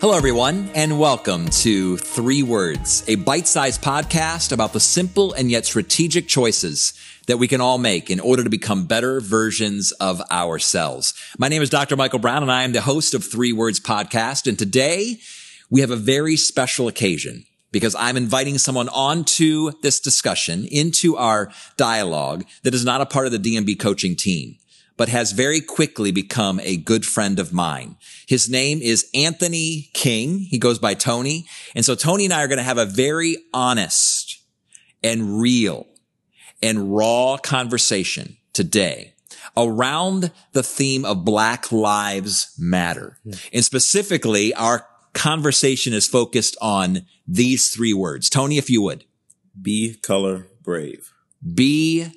Hello, everyone, and welcome to Three Words, a bite sized podcast about the simple and yet strategic choices that we can all make in order to become better versions of ourselves. My name is Dr. Michael Brown, and I am the host of Three Words Podcast. And today we have a very special occasion because I'm inviting someone onto this discussion, into our dialogue that is not a part of the DMB coaching team but has very quickly become a good friend of mine. His name is Anthony King. He goes by Tony. And so Tony and I are going to have a very honest and real and raw conversation today around the theme of Black Lives Matter. Hmm. And specifically, our conversation is focused on these three words. Tony, if you would. Be color brave. Be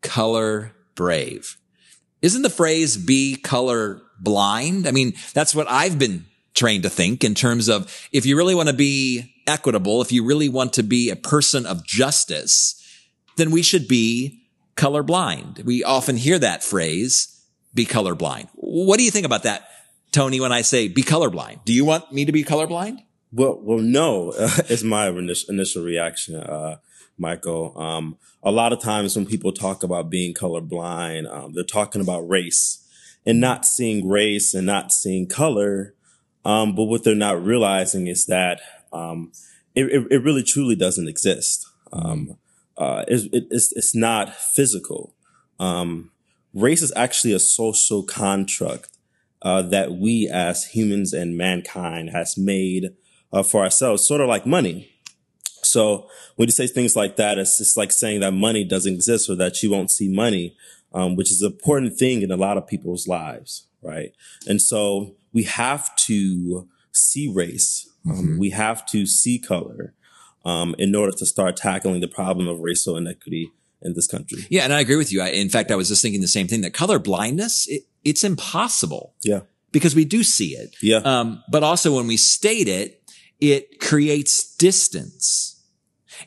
color brave. Isn't the phrase be color blind? I mean, that's what I've been trained to think in terms of if you really want to be equitable, if you really want to be a person of justice, then we should be colorblind. We often hear that phrase, be colorblind. What do you think about that, Tony, when I say be colorblind? Do you want me to be colorblind? Well, well, no, is my initial reaction, uh, Michael. Um, a lot of times when people talk about being colorblind, um, they're talking about race and not seeing race and not seeing color. Um, but what they're not realizing is that um, it, it, it, really truly doesn't exist. Um, uh, it, it's, it's not physical. Um, race is actually a social construct uh, that we as humans and mankind has made uh, for ourselves, sort of like money. So when you say things like that, it's just like saying that money doesn't exist or that you won't see money, um, which is an important thing in a lot of people's lives, right? And so we have to see race. Um, mm-hmm. We have to see color um, in order to start tackling the problem of racial inequity in this country. Yeah, and I agree with you. I, in fact, I was just thinking the same thing that color blindness, it, it's impossible. Yeah. Because we do see it. Yeah. Um, but also when we state it, it creates distance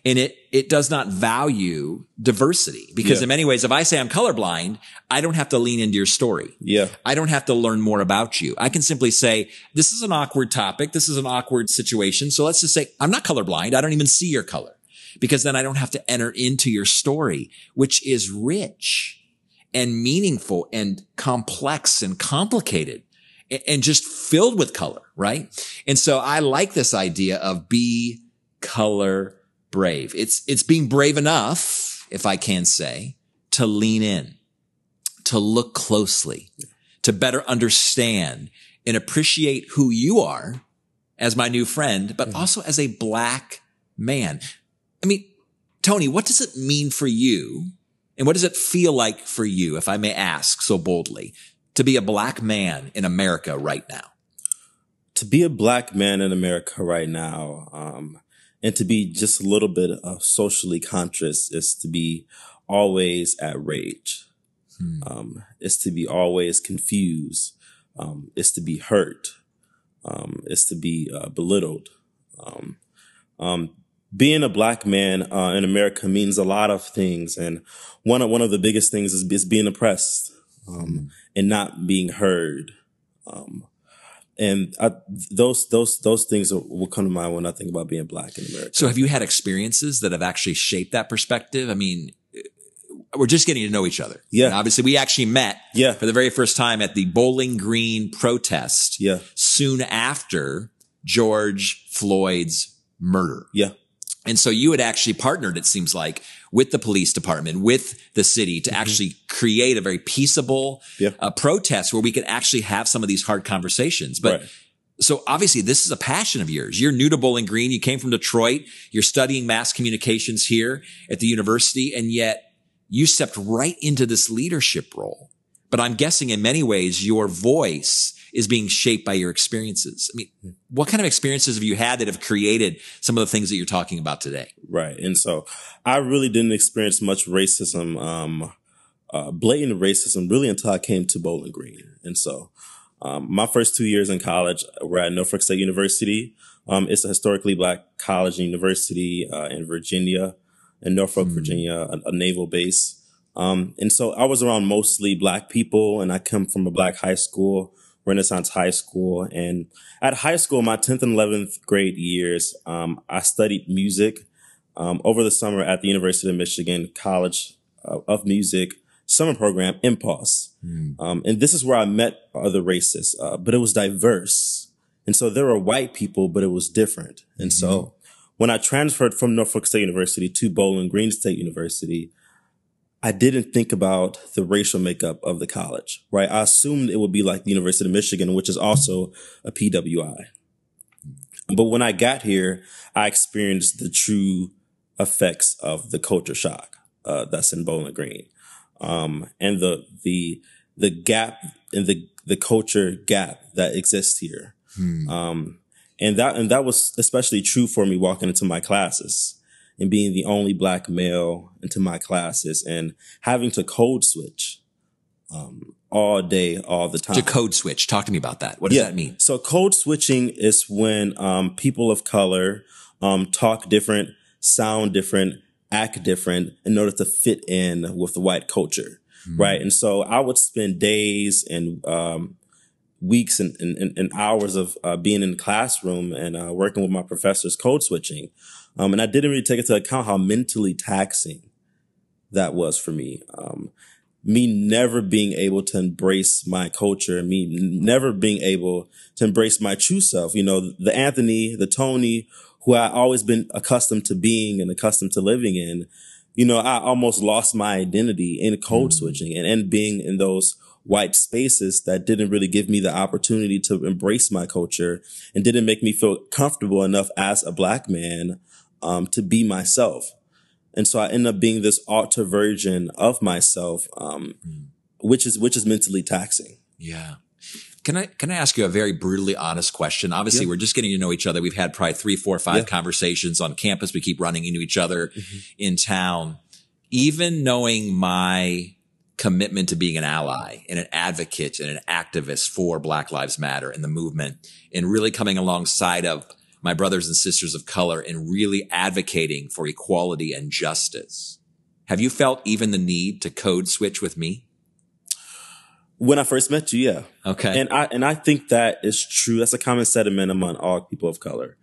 and it it does not value diversity because yeah. in many ways if i say i'm colorblind i don't have to lean into your story. Yeah. I don't have to learn more about you. I can simply say this is an awkward topic. This is an awkward situation. So let's just say i'm not colorblind. I don't even see your color because then i don't have to enter into your story which is rich and meaningful and complex and complicated and just filled with color right? And so i like this idea of be color brave. It's, it's being brave enough, if I can say, to lean in, to look closely, to better understand and appreciate who you are as my new friend, but mm-hmm. also as a black man. I mean, Tony, what does it mean for you? And what does it feel like for you, if I may ask so boldly, to be a black man in America right now? To be a black man in America right now, um, and to be just a little bit of socially conscious is to be always at rage. Hmm. Um, is to be always confused. Um, is to be hurt. Um, is to be uh, belittled. Um, um, being a black man uh, in America means a lot of things, and one of one of the biggest things is, is being oppressed um, hmm. and not being heard. And I, those those those things will come to mind when I think about being black in America. So, have you had experiences that have actually shaped that perspective? I mean, we're just getting to know each other. Yeah. And obviously, we actually met. Yeah. For the very first time at the Bowling Green protest. Yeah. Soon after George Floyd's murder. Yeah. And so you had actually partnered, it seems like, with the police department, with the city to mm-hmm. actually create a very peaceable yeah. uh, protest where we could actually have some of these hard conversations. But right. so obviously this is a passion of yours. You're new to Bowling Green. You came from Detroit. You're studying mass communications here at the university. And yet you stepped right into this leadership role. But I'm guessing in many ways your voice is being shaped by your experiences. I mean, what kind of experiences have you had that have created some of the things that you're talking about today? Right. And so I really didn't experience much racism, um, uh, blatant racism really until I came to Bowling Green. And so, um, my first two years in college were at Norfolk State University. Um, it's a historically black college and university, uh, in Virginia, in Norfolk, mm. Virginia, a, a, naval base. Um, and so I was around mostly black people and I come from a black high school Renaissance High School. And at high school, my 10th and 11th grade years, um, I studied music um, over the summer at the University of Michigan College of Music summer program, MPulse. Mm. Um, and this is where I met other races, uh, but it was diverse. And so there were white people, but it was different. And mm-hmm. so when I transferred from Norfolk State University to Bowling Green State University, I didn't think about the racial makeup of the college, right? I assumed it would be like the University of Michigan, which is also a PWI. But when I got here, I experienced the true effects of the culture shock uh, that's in Bowling Green, um, and the the the gap in the the culture gap that exists here. Hmm. Um, and that and that was especially true for me walking into my classes and being the only black male into my classes and having to code switch um, all day, all the time. To code switch, talk to me about that. What does yeah. that mean? So code switching is when um, people of color um, talk different, sound different, act different in order to fit in with the white culture. Mm-hmm. Right. And so I would spend days and, um, weeks and, and, and, hours of uh, being in the classroom and uh, working with my professors code switching. Um, and I didn't really take into account how mentally taxing that was for me. Um, me never being able to embrace my culture, me never being able to embrace my true self. You know, the Anthony, the Tony who I always been accustomed to being and accustomed to living in, you know, I almost lost my identity in code mm. switching and, and being in those white spaces that didn't really give me the opportunity to embrace my culture and didn't make me feel comfortable enough as a black man um, to be myself. And so I end up being this alter version of myself, um, mm. which is which is mentally taxing. Yeah. Can I can I ask you a very brutally honest question? Obviously, yeah. we're just getting to know each other. We've had probably three, four, five yeah. conversations on campus. We keep running into each other mm-hmm. in town. Even knowing my commitment to being an ally and an advocate and an activist for Black Lives Matter and the movement, and really coming alongside of my brothers and sisters of color and really advocating for equality and justice. Have you felt even the need to code switch with me? When I first met you, yeah. Okay. And I and I think that is true. That's a common sentiment among all people of color.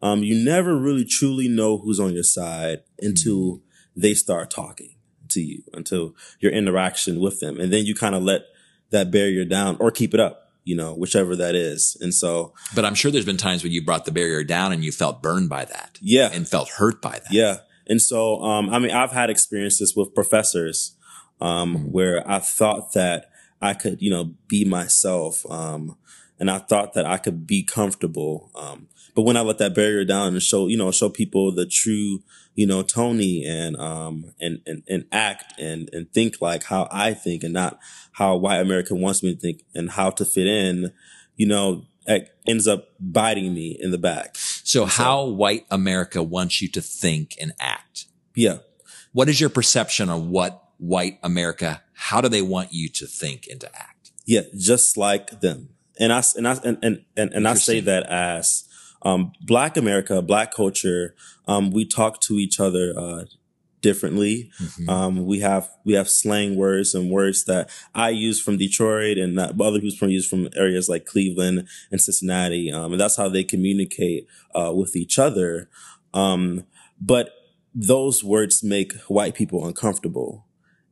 Um, you never really truly know who's on your side until mm-hmm. they start talking to you, until your interaction with them. And then you kind of let that barrier down or keep it up, you know, whichever that is. And so But I'm sure there's been times when you brought the barrier down and you felt burned by that. Yeah. And felt hurt by that. Yeah. And so um, I mean I've had experiences with professors um, mm-hmm. where I thought that I could, you know, be myself. Um, and I thought that I could be comfortable. Um, but when I let that barrier down and show, you know, show people the true, you know, Tony and, um, and, and, and act and, and think like how I think and not how white America wants me to think and how to fit in, you know, ends up biting me in the back. So, so how white America wants you to think and act. Yeah. What is your perception on what white America, how do they want you to think and to act? Yeah, just like them. And I, and I, and, and, and, and I say that as, um, black America, black culture, um, we talk to each other, uh, differently. Mm-hmm. Um, we have, we have slang words and words that I use from Detroit and that other people from use from areas like Cleveland and Cincinnati. Um, and that's how they communicate, uh, with each other. Um, but those words make white people uncomfortable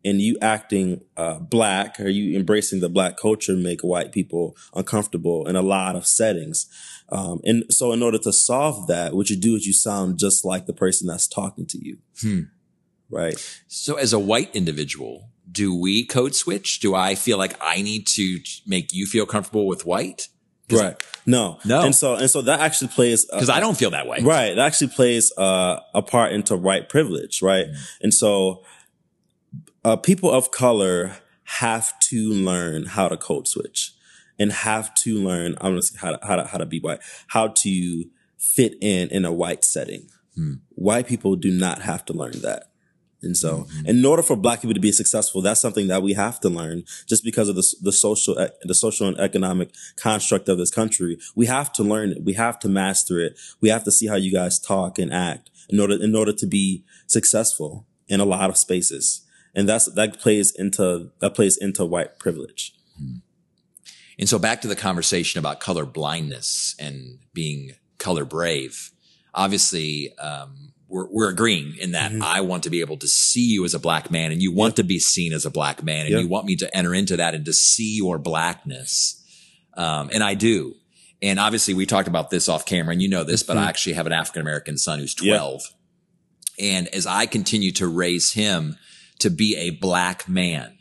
and you acting uh, black or you embracing the black culture make white people uncomfortable in a lot of settings. Um, and so in order to solve that, what you do is you sound just like the person that's talking to you. Hmm. Right. So as a white individual, do we code switch? Do I feel like I need to make you feel comfortable with white? Right. No. No. And so, and so that actually plays, because uh, I don't feel that way. Right. That actually plays, uh, a part into white privilege. Right. Mm. And so, uh, people of color have to learn how to code switch and have to learn, I'm gonna say how to, how to, how to be white, how to fit in in a white setting. Hmm. White people do not have to learn that. And so, mm-hmm. in order for black people to be successful, that's something that we have to learn just because of the, the social, the social and economic construct of this country. We have to learn it. We have to master it. We have to see how you guys talk and act in order, in order to be successful in a lot of spaces and that's that plays into that plays into white privilege. Hmm. And so back to the conversation about color blindness and being color brave. Obviously, um, we're, we're agreeing in that Mhm. I want to be able to see you as a black man and you want to be seen as a black man and Yeah. you want me to enter into that and to see your blackness. Um, and I do. And obviously we talked about this off camera and you know this, but I Mhm. actually have an African American son who's Yeah. 12. And as I continue to raise him to be a black man,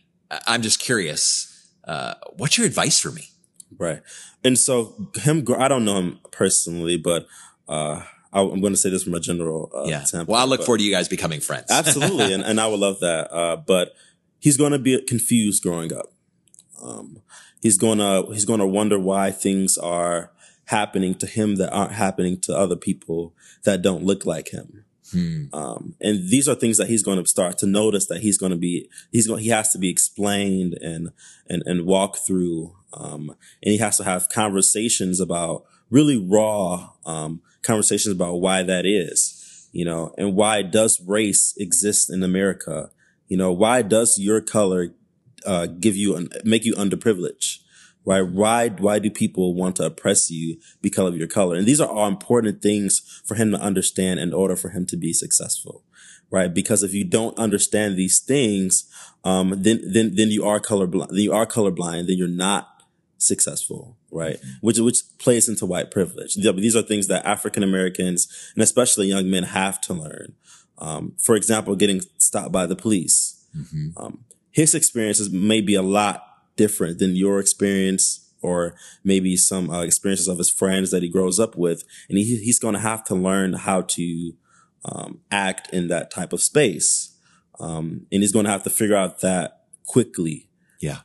I'm just curious, uh, what's your advice for me? Right. And so him, I don't know him personally, but uh, I, I'm going to say this from a general uh, yeah. standpoint, Well, I look forward to you guys becoming friends. Absolutely, and, and I would love that. Uh, but he's going to be confused growing up. Um, he's going to he's going to wonder why things are happening to him that aren't happening to other people that don't look like him. Hmm. Um, and these are things that he's going to start to notice that he's going to be he's going he has to be explained and and and walk through. Um, and he has to have conversations about really raw um, conversations about why that is, you know, and why does race exist in America? You know, why does your color uh, give you an, make you underprivileged? Why why why do people want to oppress you because of your color? And these are all important things for him to understand in order for him to be successful, right? Because if you don't understand these things, um, then then then you are colorblind. Then you are colorblind. Then you're not successful, right? Which which plays into white privilege. These are things that African Americans and especially young men have to learn. Um, for example, getting stopped by the police. Mhm. Um, his experiences may be a lot different than your experience or maybe some uh, experiences of his friends that he grows up with. And he, he's going to have to learn how to um, act in that type of space. Um, and he's going to have to figure out that quickly. Yeah.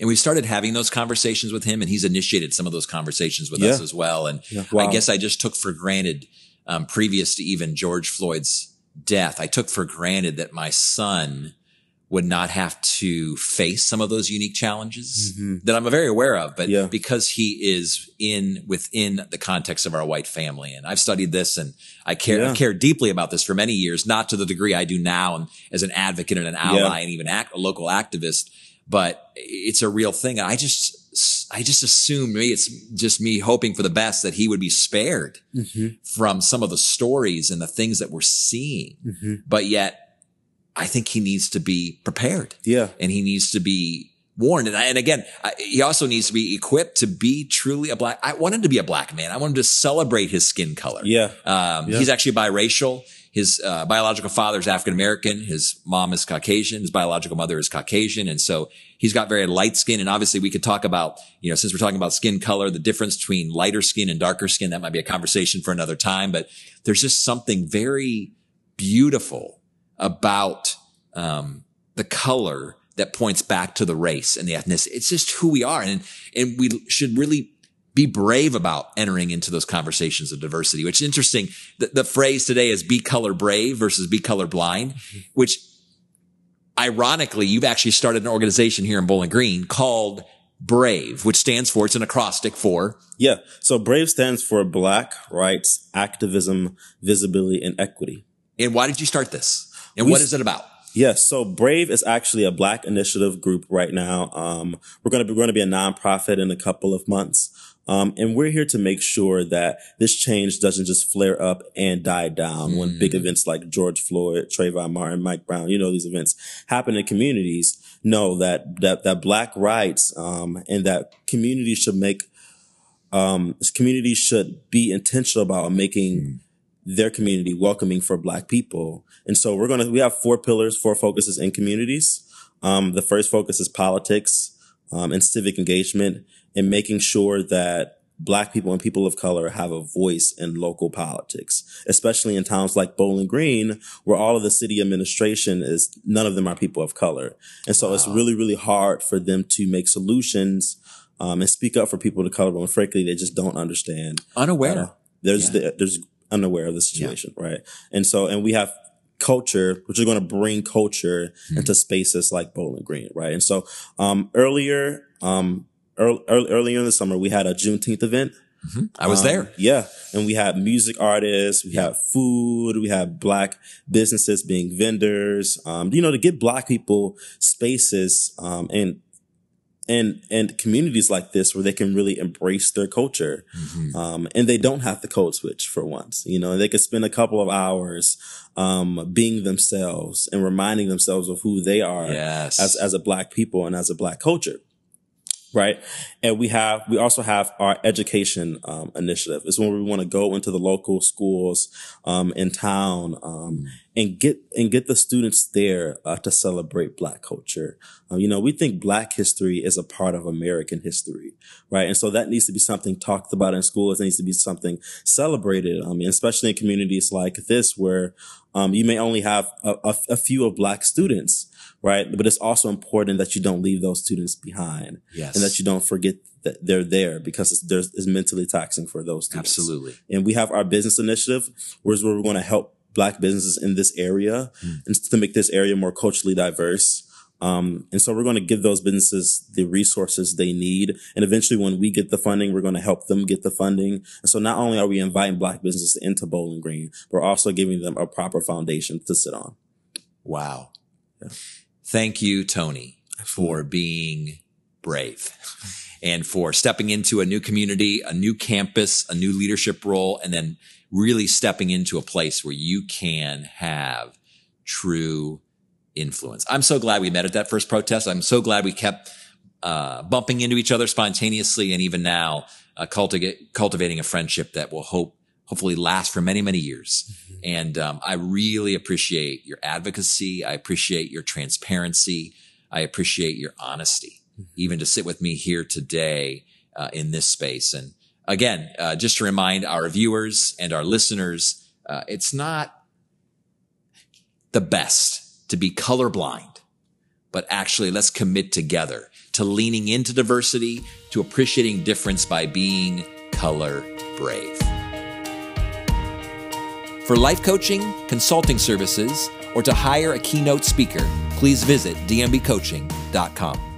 And we started having those conversations with him and he's initiated some of those conversations with Yeah. us as well. And Yeah. I guess I just took for granted, um, previous to even George Floyd's death, I took for granted that my son would not have to face some of those unique challenges Mhm. that I'm very aware of, but Yeah. because he is in within the context of our white family. And I've studied this and I care, Yeah. I've cared deeply about this for many years, not to the degree I do now and as an advocate and an ally and even act, a local activist, but it's a real thing. I just, I just assumed me, it's just me hoping for the best that he would be spared Mm-hmm. from some of the stories and the things that we're seeing. Mm-hmm. But yet I think he needs to be prepared Yeah. and he needs to be warned. And, I, and again, I, he also needs to be equipped to be truly a black. I want him to be a black man. I want him to celebrate his skin color. Yeah. Um, Yeah. He's actually biracial. His uh, biological father is African American. His mom is Caucasian. His biological mother is Caucasian. And so he's got very light skin. And obviously we could talk about, you know, since we're talking about skin color, the difference between lighter skin and darker skin. That might be a conversation for another time, but there's just something very beautiful about, um, the color that points back to the race and the ethnicity. It's just who we are. And, and we should really be brave about entering into those conversations of diversity, which is interesting. The, the phrase today is be color brave versus be color blind, which ironically, you've actually started an organization here in Bowling Green called Brave, which stands for, it's an acrostic for, Yeah. So BRAVE stands for Black Rights, Activism, Visibility, and Equity. and why did you start this? And We what is it about? Yes. So Brave is actually a Black initiative group right now. Um, we're going to be, we're going to be a nonprofit in a couple of months. Um, and we're here to make sure that this change doesn't just flare up and die down when big events like George Floyd, Trayvon Martin, Mike Brown, you know, these events happen in communities. Know that, that, that black rights, um, and that communities should make, um, communities should be intentional about making their community welcoming for black people. And so we're going to, we have four pillars, four focuses in communities. Um, the first focus is politics, um, and civic engagement and making sure that black people and people of color have a voice in local politics, especially in towns like Bowling Green, where all of the city administration is, none of them are people of color. And so it's really, really hard for them to make solutions, um, and speak up for people of color when frankly, they just don't understand Unaware. uh, there's Yeah. the, there's unaware of the situation, right? And so, and we have culture, which is going to bring culture Hmm. into spaces like Bowling Green, right? And so, um, earlier, um, early, earlier in the summer, we had a Juneteenth event. Mhm. I was Um, there. Yeah. And we had music artists, we Yeah. had food, we had black businesses being vendors, um, you know, to give black people spaces, um, and and and communities like this where they can really embrace their culture mm-hmm. um, and they don't have to code switch for once you know they could spend a couple of hours um, being themselves and reminding themselves of who they are yes. as as a black people and as a black culture right? And we have, we also have our education um, initiative. It's when we want to go into the local schools um, in town um, and get and get the students there uh, to celebrate Black culture. Um, you know, we think Black history is a part of American history, right? And so that needs to be something talked about in schools. It needs to be something celebrated, I mean, especially in communities like this where um, you may only have a, a, a few of Black students right? But it's also important that you don't leave those students behind. Yes. And that you don't forget that they're there because it's, it's mentally taxing for those students. Absolutely. And we have our business initiative, where we're going to help black businesses in this area mm. and to make this area more culturally diverse. Um, and so we're going to give those businesses the resources they need. And eventually when we get the funding, we're going to help them get the funding. And so not only are we inviting black businesses into Bowling Green, we're also giving them a proper foundation to sit on. Wow. Yeah. Thank you, Tony, for being brave and for stepping into a new community, a new campus, a new leadership role, and then really stepping into a place where you can have true influence. I'm so glad we met at that first protest. I'm so glad we kept uh, bumping into each other spontaneously, and even now, uh, cultivate, cultivating a friendship that will hope hopefully last for many, many years. Mm-hmm. And um, I really appreciate your advocacy. I appreciate your transparency. I appreciate your honesty, mm-hmm. even to sit with me here today uh, in this space. And again, uh, just to remind our viewers and our listeners, uh, it's not the best to be colorblind, but actually let's commit together to leaning into diversity, to appreciating difference by being color brave. For life coaching, consulting services, or to hire a keynote speaker, please visit dmbcoaching.com.